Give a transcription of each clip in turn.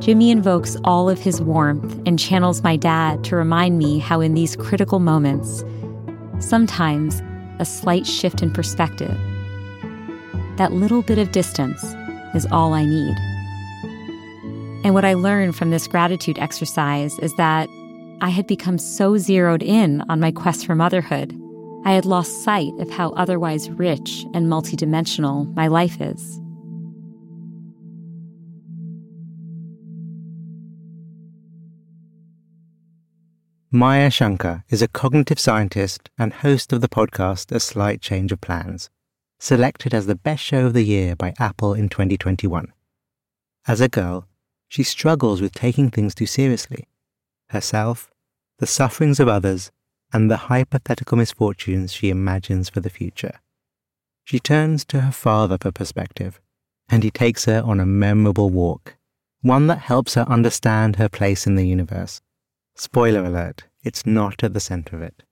Jimmy invokes all of his warmth and channels my dad to remind me how, in these critical moments, sometimes a slight shift in perspective, that little bit of distance, is all I need. And what I learned from this gratitude exercise is that I had become so zeroed in on my quest for motherhood, I had lost sight of how otherwise rich and multidimensional my life is. Maya Shankar is a cognitive scientist and host of the podcast A Slight Change of Plans, selected as the best show of the year by Apple in 2021. As a girl, she struggles with taking things too seriously herself, the sufferings of others, and the hypothetical misfortunes she imagines for the future. She turns to her father for perspective, and he takes her on a memorable walk, one that helps her understand her place in the universe Spoiler alert, it's not at the center of it.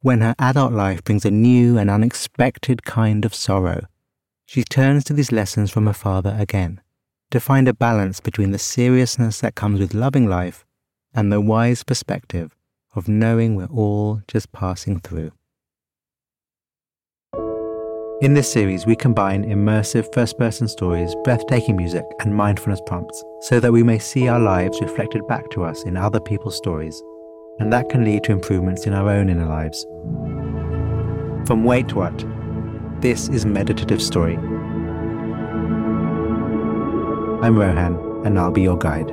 When her adult life brings a new and unexpected kind of sorrow, she turns to these lessons from her father again to find a balance between the seriousness that comes with loving life and the wise perspective of knowing we're all just passing through. In this series, we combine immersive first person stories, breathtaking music, and mindfulness prompts so that we may see our lives reflected back to us in other people's stories, and that can lead to improvements in our own inner lives. From Wait What, this is Meditative Story. I'm Rohan, and I'll be your guide.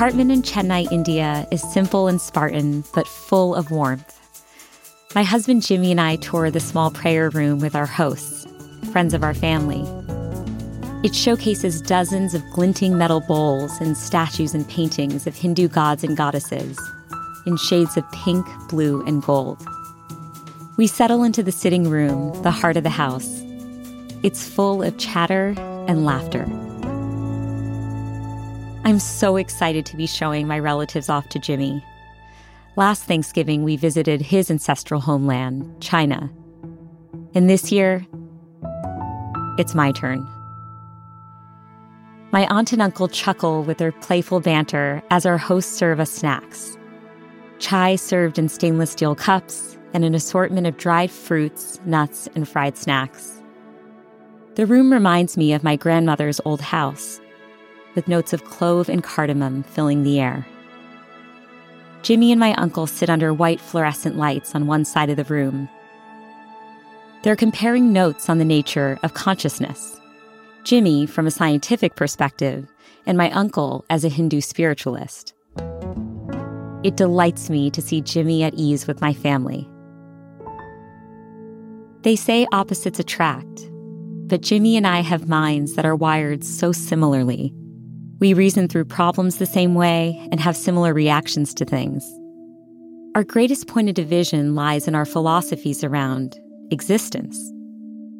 Apartment in Chennai, India is simple and Spartan, but full of warmth. My husband Jimmy and I tour the small prayer room with our hosts, friends of our family. It showcases dozens of glinting metal bowls and statues and paintings of Hindu gods and goddesses in shades of pink, blue, and gold. We settle into the sitting room, the heart of the house. It's full of chatter and laughter. I'm so excited to be showing my relatives off to Jimmy. Last Thanksgiving, we visited his ancestral homeland, China. And this year, it's my turn. My aunt and uncle chuckle with their playful banter as our hosts serve us snacks chai served in stainless steel cups, and an assortment of dried fruits, nuts, and fried snacks. The room reminds me of my grandmother's old house with notes of clove and cardamom filling the air. Jimmy and my uncle sit under white fluorescent lights on one side of the room. They're comparing notes on the nature of consciousness. Jimmy from a scientific perspective, and my uncle as a Hindu spiritualist. It delights me to see Jimmy at ease with my family. They say opposites attract, but Jimmy and I have minds that are wired so similarly. We reason through problems the same way and have similar reactions to things. Our greatest point of division lies in our philosophies around existence.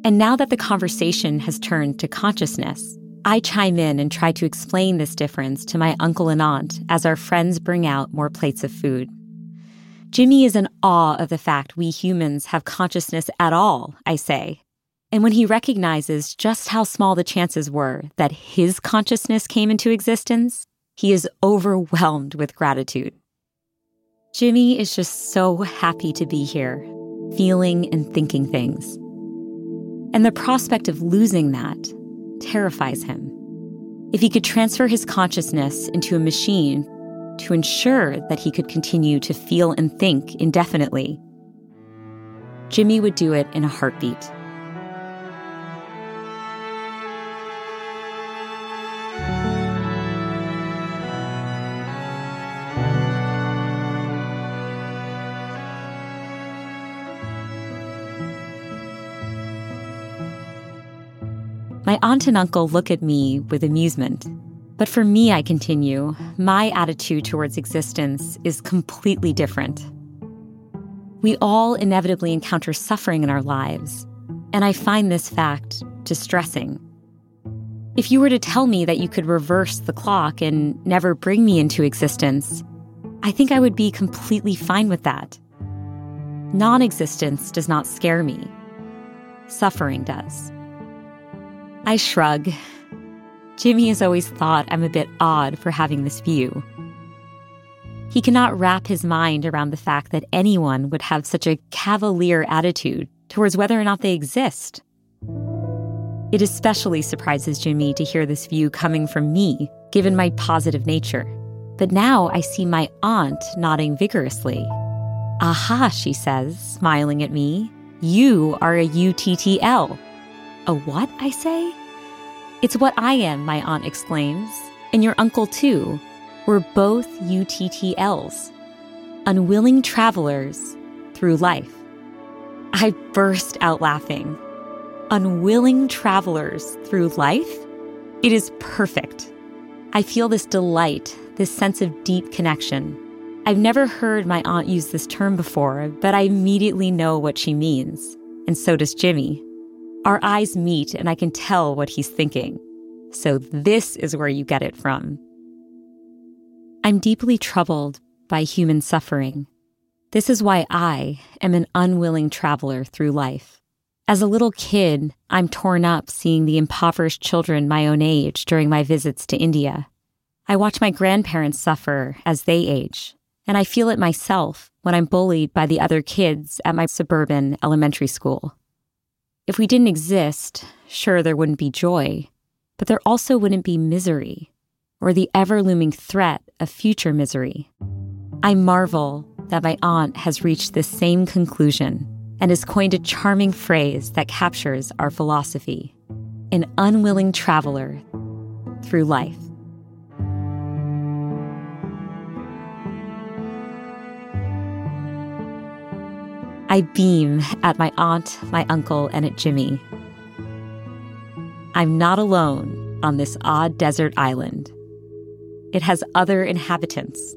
And now that the conversation has turned to consciousness, I chime in and try to explain this difference to my uncle and aunt as our friends bring out more plates of food. Jimmy is in awe of the fact we humans have consciousness at all, I say. And when he recognizes just how small the chances were that his consciousness came into existence, he is overwhelmed with gratitude. Jimmy is just so happy to be here, feeling and thinking things. And the prospect of losing that terrifies him. If he could transfer his consciousness into a machine to ensure that he could continue to feel and think indefinitely, Jimmy would do it in a heartbeat. Aunt and uncle look at me with amusement. But for me, I continue, my attitude towards existence is completely different. We all inevitably encounter suffering in our lives, and I find this fact distressing. If you were to tell me that you could reverse the clock and never bring me into existence, I think I would be completely fine with that. Non existence does not scare me, suffering does. I shrug. Jimmy has always thought I'm a bit odd for having this view. He cannot wrap his mind around the fact that anyone would have such a cavalier attitude towards whether or not they exist. It especially surprises Jimmy to hear this view coming from me, given my positive nature. But now I see my aunt nodding vigorously. Aha, she says, smiling at me. You are a UTTL. A what? I say. It's what I am, my aunt exclaims. And your uncle, too. We're both UTTLs, unwilling travelers through life. I burst out laughing. Unwilling travelers through life? It is perfect. I feel this delight, this sense of deep connection. I've never heard my aunt use this term before, but I immediately know what she means. And so does Jimmy. Our eyes meet, and I can tell what he's thinking. So, this is where you get it from. I'm deeply troubled by human suffering. This is why I am an unwilling traveler through life. As a little kid, I'm torn up seeing the impoverished children my own age during my visits to India. I watch my grandparents suffer as they age, and I feel it myself when I'm bullied by the other kids at my suburban elementary school. If we didn't exist, sure, there wouldn't be joy, but there also wouldn't be misery or the ever looming threat of future misery. I marvel that my aunt has reached this same conclusion and has coined a charming phrase that captures our philosophy an unwilling traveler through life. I beam at my aunt, my uncle, and at Jimmy. I'm not alone on this odd desert island. It has other inhabitants.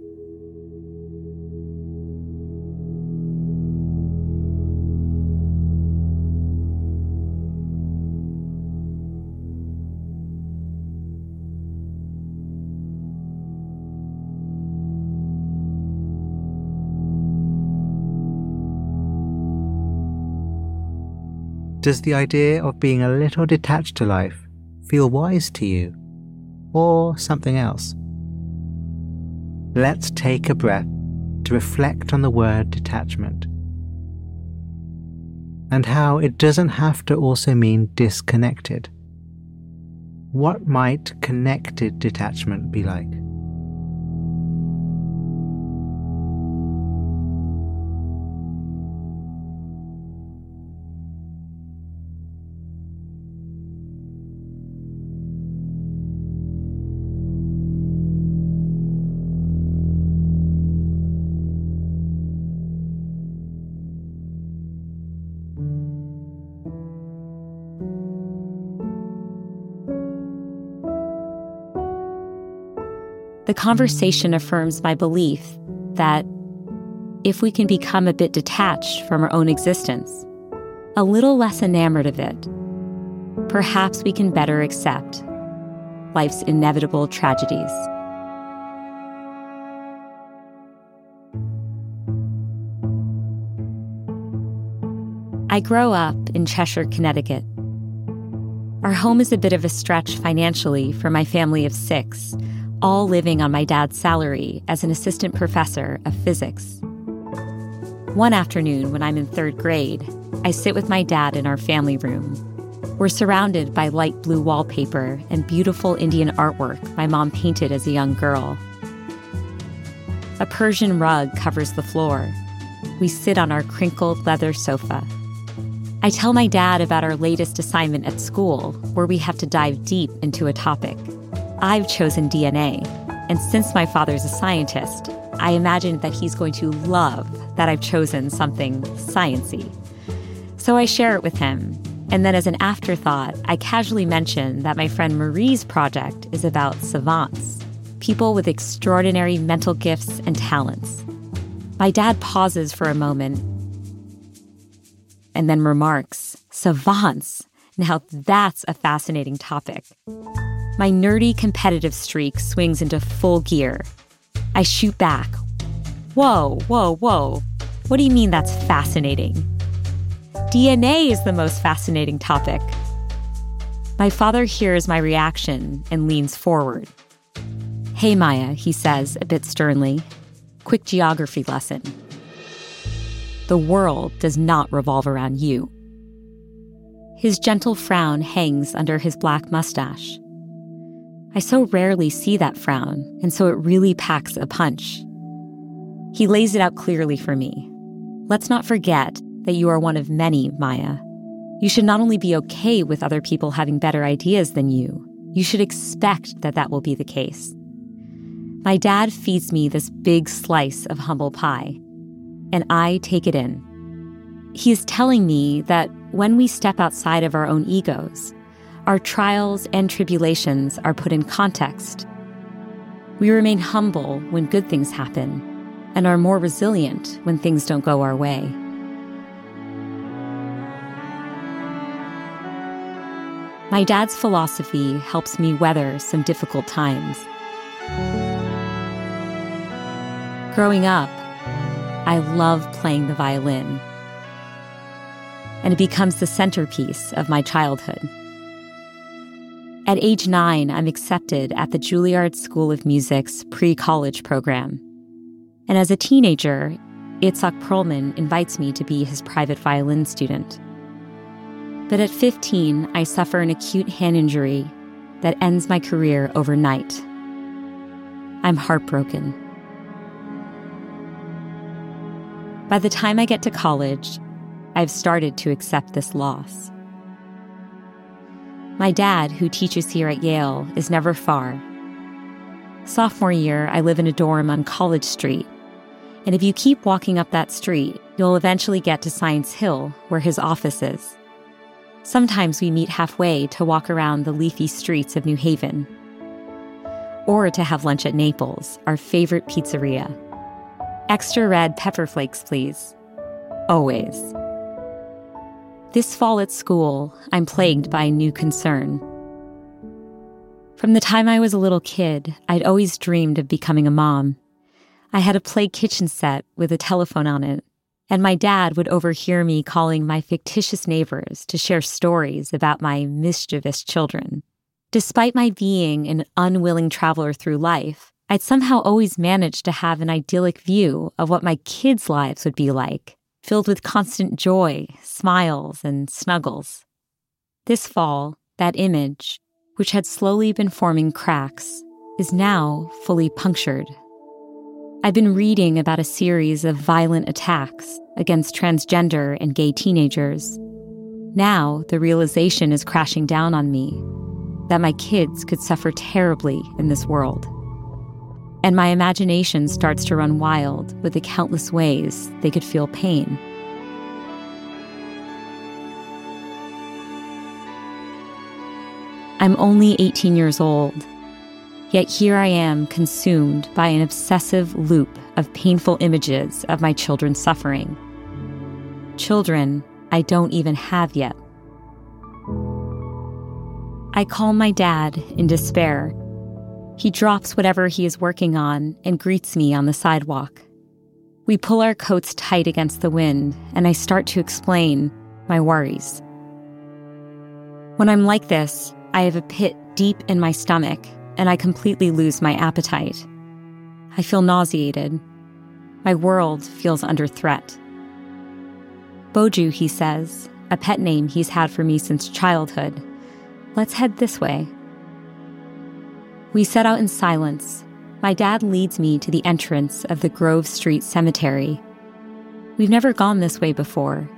Does the idea of being a little detached to life feel wise to you? Or something else? Let's take a breath to reflect on the word detachment and how it doesn't have to also mean disconnected. what might connected detachment be like? The conversation affirms my belief that if we can become a bit detached from our own existence, a little less enamored of it, perhaps we can better accept life's inevitable tragedies. I grow up in Cheshire, Connecticut. Our home is a bit of a stretch financially for my family of six all living on my dad's salary as an assistant professor of physics. One afternoon, when I'm in third grade, I sit with my dad in our family room. We're surrounded by light blue wallpaper and beautiful Indian artwork my mom painted as a young girl. A Persian rug covers the floor. We sit on our crinkled leather sofa. I tell my dad about our latest assignment at school, where we have to dive deep into a topic. I've chosen DNA. And since my father's a scientist, I imagine that he's going to love that I've chosen something sciency. So I share it with him. And then as an afterthought, I casually mention that my friend Marie's project is about savants, people with extraordinary mental gifts and talents. My dad pauses for a moment and then remarks, Savants. Now that's a fascinating topic. My nerdy competitive streak swings into full gear. I shoot back. Whoa, whoa, whoa. What do you mean that's fascinating? DNA is the most fascinating topic. My father hears my reaction and leans forward. Hey, Maya, he says a bit sternly. Quick geography lesson. The world does not revolve around you. His gentle frown hangs under his black mustache. I so rarely see that frown, and so it really packs a punch. He lays it out clearly for me. Let's not forget that you are one of many, Maya. You should not only be okay with other people having better ideas than you, you should expect that that will be the case. My dad feeds me this big slice of humble pie, and I take it in. He is telling me that when we step outside of our own egos, our trials and tribulations are put in context. We remain humble when good things happen and are more resilient when things don't go our way. My dad's philosophy helps me weather some difficult times. Growing up, I love playing the violin, and it becomes the centerpiece of my childhood. At age nine, I'm accepted at the Juilliard School of Music's pre college program. And as a teenager, Itzhak Perlman invites me to be his private violin student. But at 15, I suffer an acute hand injury that ends my career overnight. I'm heartbroken. By the time I get to college, I've started to accept this loss. My dad, who teaches here at Yale, is never far. Sophomore year, I live in a dorm on College Street. And if you keep walking up that street, you'll eventually get to Science Hill, where his office is. Sometimes we meet halfway to walk around the leafy streets of New Haven. Or to have lunch at Naples, our favorite pizzeria. Extra red pepper flakes, please. Always. This fall at school, I'm plagued by a new concern. From the time I was a little kid, I'd always dreamed of becoming a mom. I had a play kitchen set with a telephone on it, and my dad would overhear me calling my fictitious neighbors to share stories about my mischievous children. Despite my being an unwilling traveler through life, I'd somehow always managed to have an idyllic view of what my kids' lives would be like filled with constant joy, smiles, and snuggles. This fall, that image, which had slowly been forming cracks, is now fully punctured. I've been reading about a series of violent attacks against transgender and gay teenagers. Now the realization is crashing down on me that my kids could suffer terribly in this world. And my imagination starts to run wild with the countless ways they could feel pain. I'm only 18 years old, yet here I am consumed by an obsessive loop of painful images of my children suffering. Children I don't even have yet. I call my dad in despair. He drops whatever he is working on and greets me on the sidewalk. We pull our coats tight against the wind, and I start to explain my worries. When I'm like this, I have a pit deep in my stomach, and I completely lose my appetite. I feel nauseated. My world feels under threat. Boju, he says, a pet name he's had for me since childhood, Let's head this way. We set out in silence. My dad leads me to the entrance of the Grove Street Cemetery. We've never gone this way before.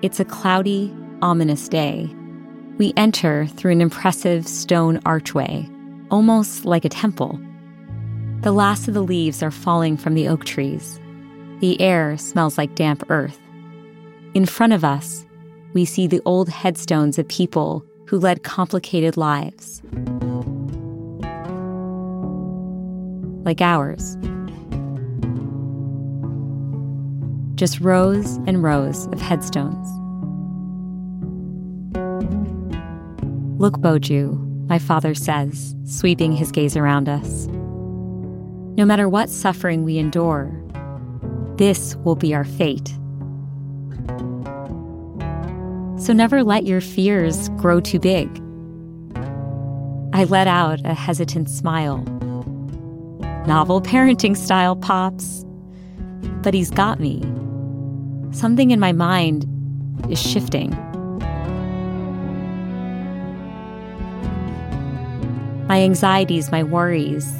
It's a cloudy, ominous day. We enter through an impressive stone archway, almost like a temple. The last of the leaves are falling from the oak trees. The air smells like damp earth. In front of us, we see the old headstones of people who led complicated lives. Like ours. Just rows and rows of headstones. Look, Boju, my father says, sweeping his gaze around us. No matter what suffering we endure, this will be our fate. So never let your fears grow too big. I let out a hesitant smile. Novel parenting style, Pops. But he's got me. Something in my mind is shifting. My anxieties, my worries,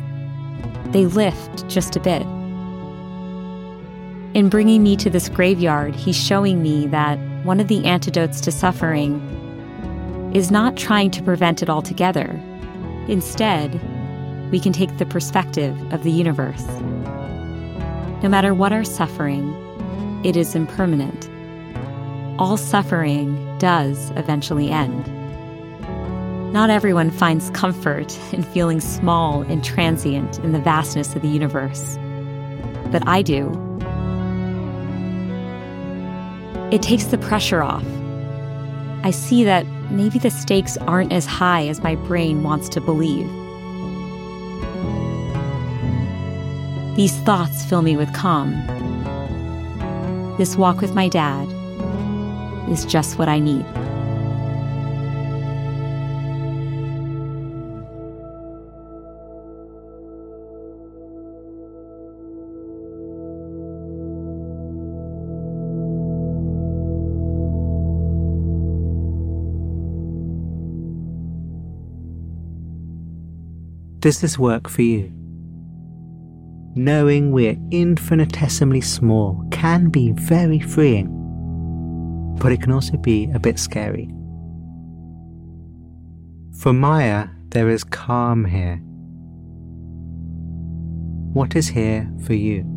they lift just a bit. In bringing me to this graveyard, he's showing me that one of the antidotes to suffering is not trying to prevent it altogether. Instead, we can take the perspective of the universe. No matter what our suffering, it is impermanent. All suffering does eventually end. Not everyone finds comfort in feeling small and transient in the vastness of the universe. But I do it takes the pressure off. I see that maybe the stakes aren't as high as my brain wants to believe. These thoughts fill me with calm. This walk with my dad is just what I need. Does this work for you? Knowing we're infinitesimally small can be very freeing, but it can also be a bit scary. For Maya, there is calm here. What is here for you?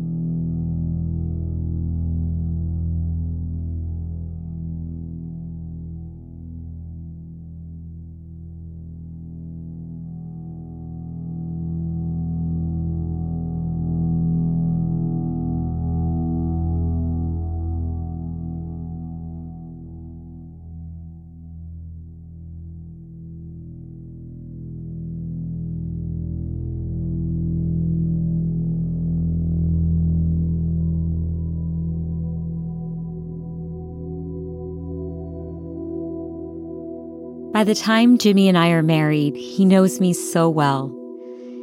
By the time Jimmy and I are married, he knows me so well.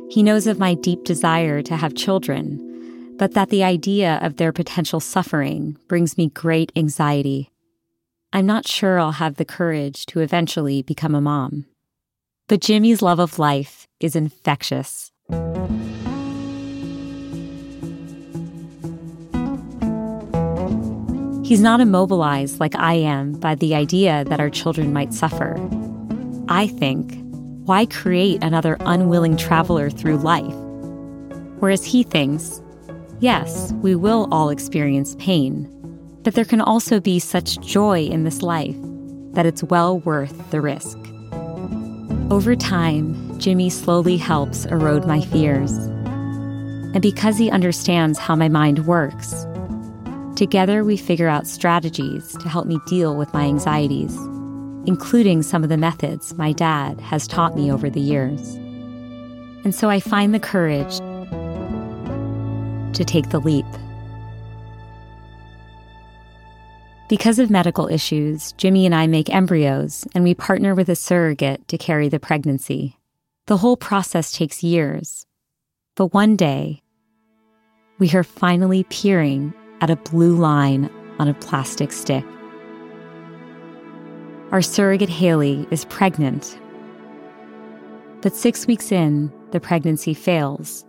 He knows of my deep desire to have children, but that the idea of their potential suffering brings me great anxiety. I'm not sure I'll have the courage to eventually become a mom. But Jimmy's love of life is infectious. He's not immobilized like I am by the idea that our children might suffer. I think, why create another unwilling traveler through life? Whereas he thinks, yes, we will all experience pain, but there can also be such joy in this life that it's well worth the risk. Over time, Jimmy slowly helps erode my fears. And because he understands how my mind works, Together, we figure out strategies to help me deal with my anxieties, including some of the methods my dad has taught me over the years. And so I find the courage to take the leap. Because of medical issues, Jimmy and I make embryos and we partner with a surrogate to carry the pregnancy. The whole process takes years. But one day, we are finally peering at a blue line on a plastic stick. Our surrogate Haley is pregnant. But six weeks in, the pregnancy fails.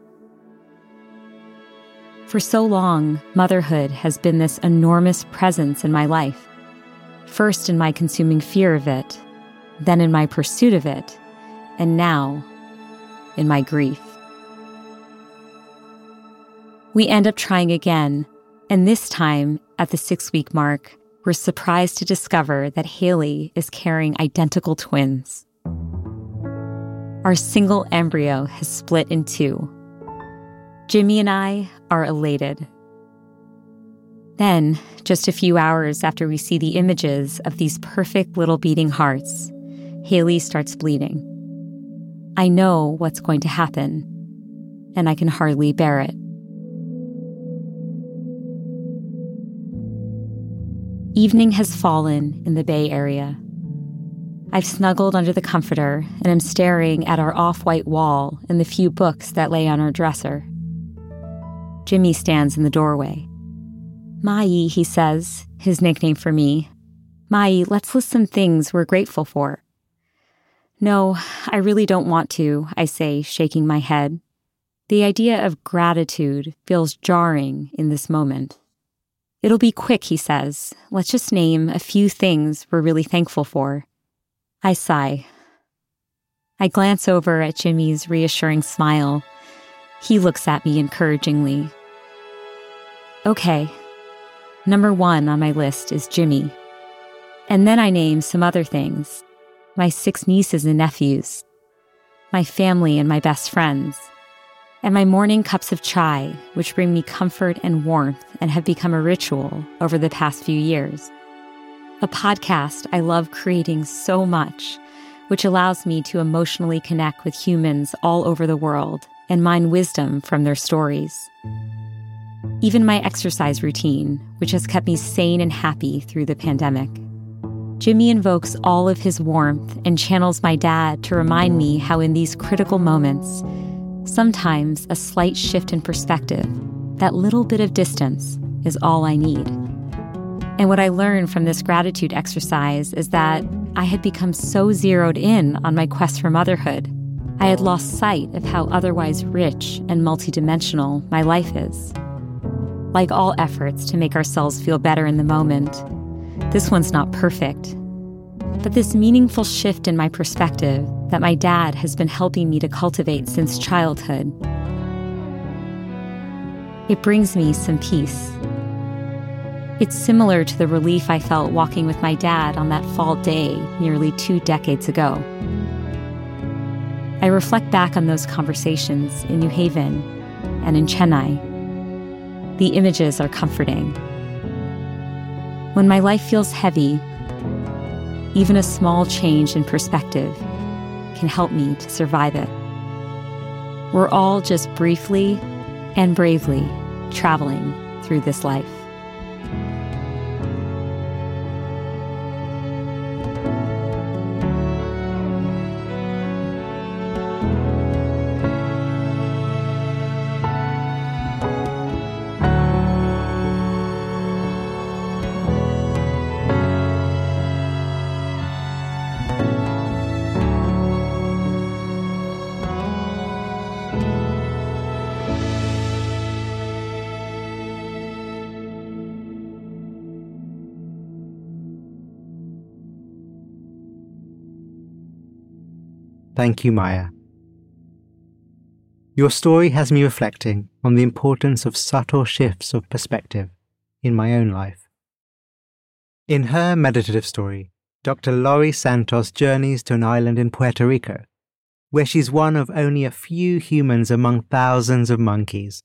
For so long, motherhood has been this enormous presence in my life. First in my consuming fear of it, then in my pursuit of it, and now in my grief. We end up trying again and this time, at the six week mark, we're surprised to discover that Haley is carrying identical twins. Our single embryo has split in two. Jimmy and I are elated. Then, just a few hours after we see the images of these perfect little beating hearts, Haley starts bleeding. I know what's going to happen, and I can hardly bear it. Evening has fallen in the Bay Area. I've snuggled under the comforter and am staring at our off white wall and the few books that lay on our dresser. Jimmy stands in the doorway. Mai, he says, his nickname for me. Mai, let's list some things we're grateful for. No, I really don't want to, I say, shaking my head. The idea of gratitude feels jarring in this moment. It'll be quick, he says. Let's just name a few things we're really thankful for. I sigh. I glance over at Jimmy's reassuring smile. He looks at me encouragingly. Okay, number one on my list is Jimmy. And then I name some other things my six nieces and nephews, my family and my best friends and my morning cups of chai, which bring me comfort and warmth and have become a ritual over the past few years. A podcast I love creating so much, which allows me to emotionally connect with humans all over the world and mine wisdom from their stories. Even my exercise routine, which has kept me sane and happy through the pandemic. Jimmy invokes all of his warmth and channels my dad to remind me how, in these critical moments, Sometimes a slight shift in perspective, that little bit of distance, is all I need. And what I learned from this gratitude exercise is that I had become so zeroed in on my quest for motherhood, I had lost sight of how otherwise rich and multidimensional my life is. Like all efforts to make ourselves feel better in the moment, this one's not perfect, but this meaningful shift in my perspective that my dad has been helping me to cultivate since childhood, it brings me some peace. It's similar to the relief I felt walking with my dad on that fall day nearly two decades ago. I reflect back on those conversations in New Haven and in Chennai. The images are comforting. When my life feels heavy, even a small change in perspective can help me to survive it. We're all just briefly and bravely traveling through this life. Thank you, Maya. Your story has me reflecting on the importance of subtle shifts of perspective in my own life. In her meditative story, Dr. Laurie Santos journeys to an island in Puerto Rico, where she's one of only a few humans among thousands of monkeys.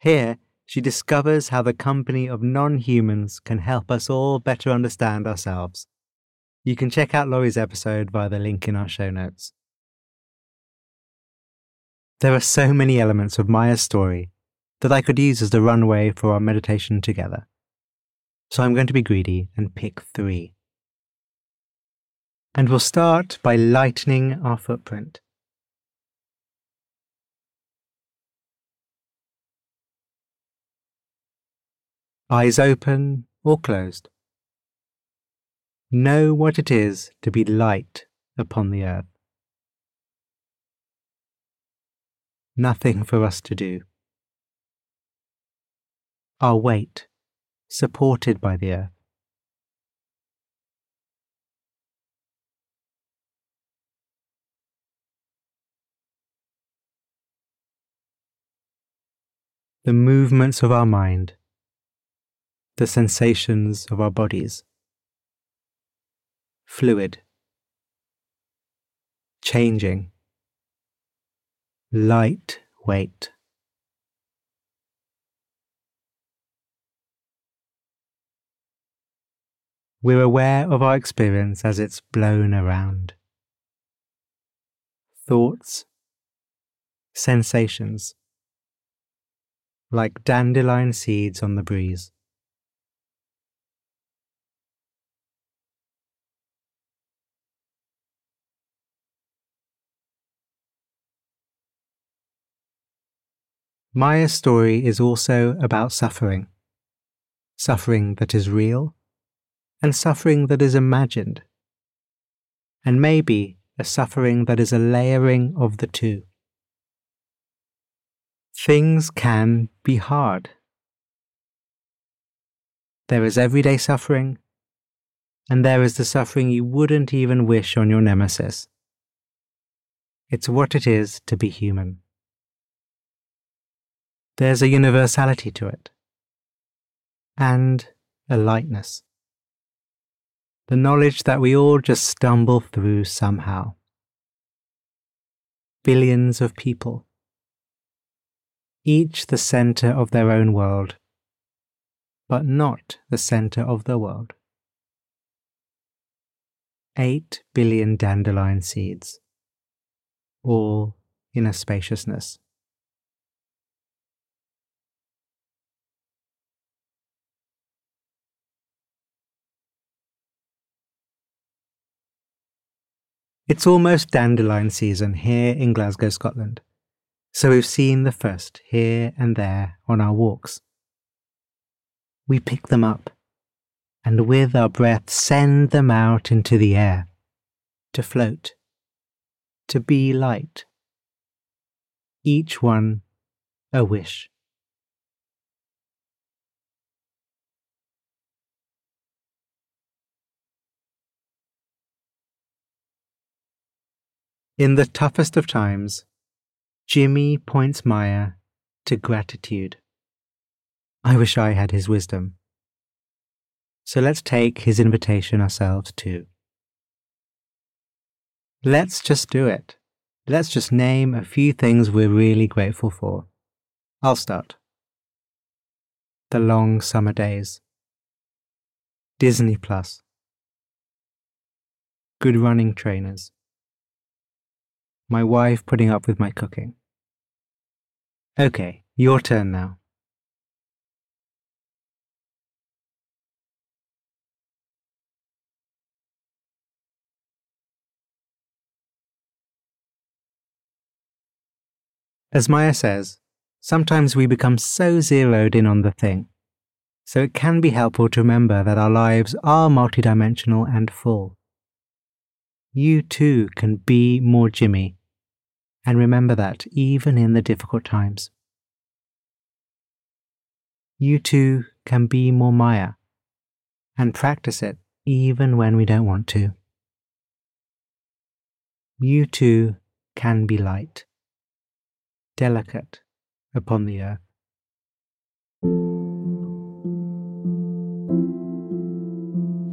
Here, she discovers how the company of non humans can help us all better understand ourselves. You can check out Laurie's episode via the link in our show notes. There are so many elements of Maya's story that I could use as the runway for our meditation together. So I'm going to be greedy and pick three. And we'll start by lightening our footprint. Eyes open or closed. Know what it is to be light upon the earth. Nothing for us to do. Our weight, supported by the earth. The movements of our mind, the sensations of our bodies. Fluid, changing light weight. We're aware of our experience as it's blown around. Thoughts, sensations, like dandelion seeds on the breeze. Maya's story is also about suffering. Suffering that is real and suffering that is imagined. And maybe a suffering that is a layering of the two. Things can be hard. There is everyday suffering, and there is the suffering you wouldn't even wish on your nemesis. It's what it is to be human. There's a universality to it, and a lightness. The knowledge that we all just stumble through somehow. Billions of people, each the center of their own world, but not the center of the world. Eight billion dandelion seeds, all in a spaciousness. It's almost dandelion season here in Glasgow, Scotland, so we've seen the first here and there on our walks. We pick them up and with our breath send them out into the air to float, to be light. Each one a wish. In the toughest of times, Jimmy points Maya to gratitude. I wish I had his wisdom. So let's take his invitation ourselves too. Let's just do it. Let's just name a few things we're really grateful for. I'll start. The long summer days. Disney Plus. Good running trainers my wife putting up with my cooking. Okay, your turn now. As Maya says, sometimes we become so zeroed in on the thing. So it can be helpful to remember that our lives are multidimensional and full. You too can be more Jimmy and remember that even in the difficult times. You too can be more Maya and practice it even when we don't want to. you too can be light, delicate upon the earth.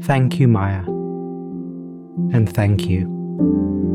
Thank you, Maya. And thank you.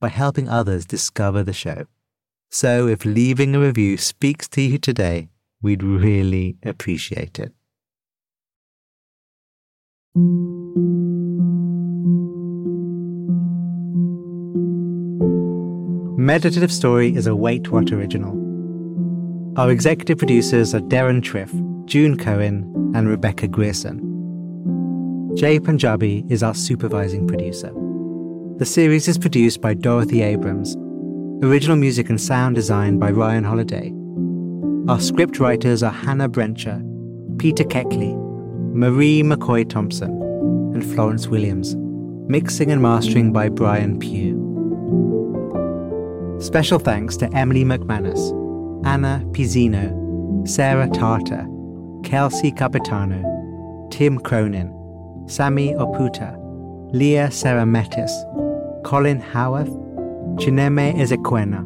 by helping others discover the show. So if leaving a review speaks to you today, we'd really appreciate it. Meditative Story is a Wait What original. Our executive producers are Deron Triff, June Cohen, and Rebecca Grierson. Jay Punjabi is our supervising producer. The series is produced by Dorothy Abrams. Original music and sound design by Ryan Holladay. Our script writers are Hannah Brencher, Peter Keckley, Marie McCoy Thompson, and Florence Williams. Mixing and mastering by Brian Pugh. Special thanks to Emily McManus, Anna Pizzino, Sarah Tartar, Kelsey Capitano, Tim Cronin, Sami Oputa, Leah Sarametis, Colin Howarth, Chineme Ezequena,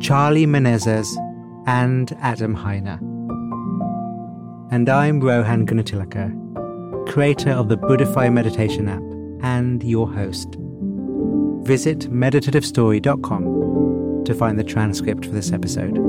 Charlie Menezes, and Adam Heiner. And I'm Rohan Gunatillake, creator of the Buddhify Meditation app and your host. Visit meditativestory.com to find the transcript for this episode.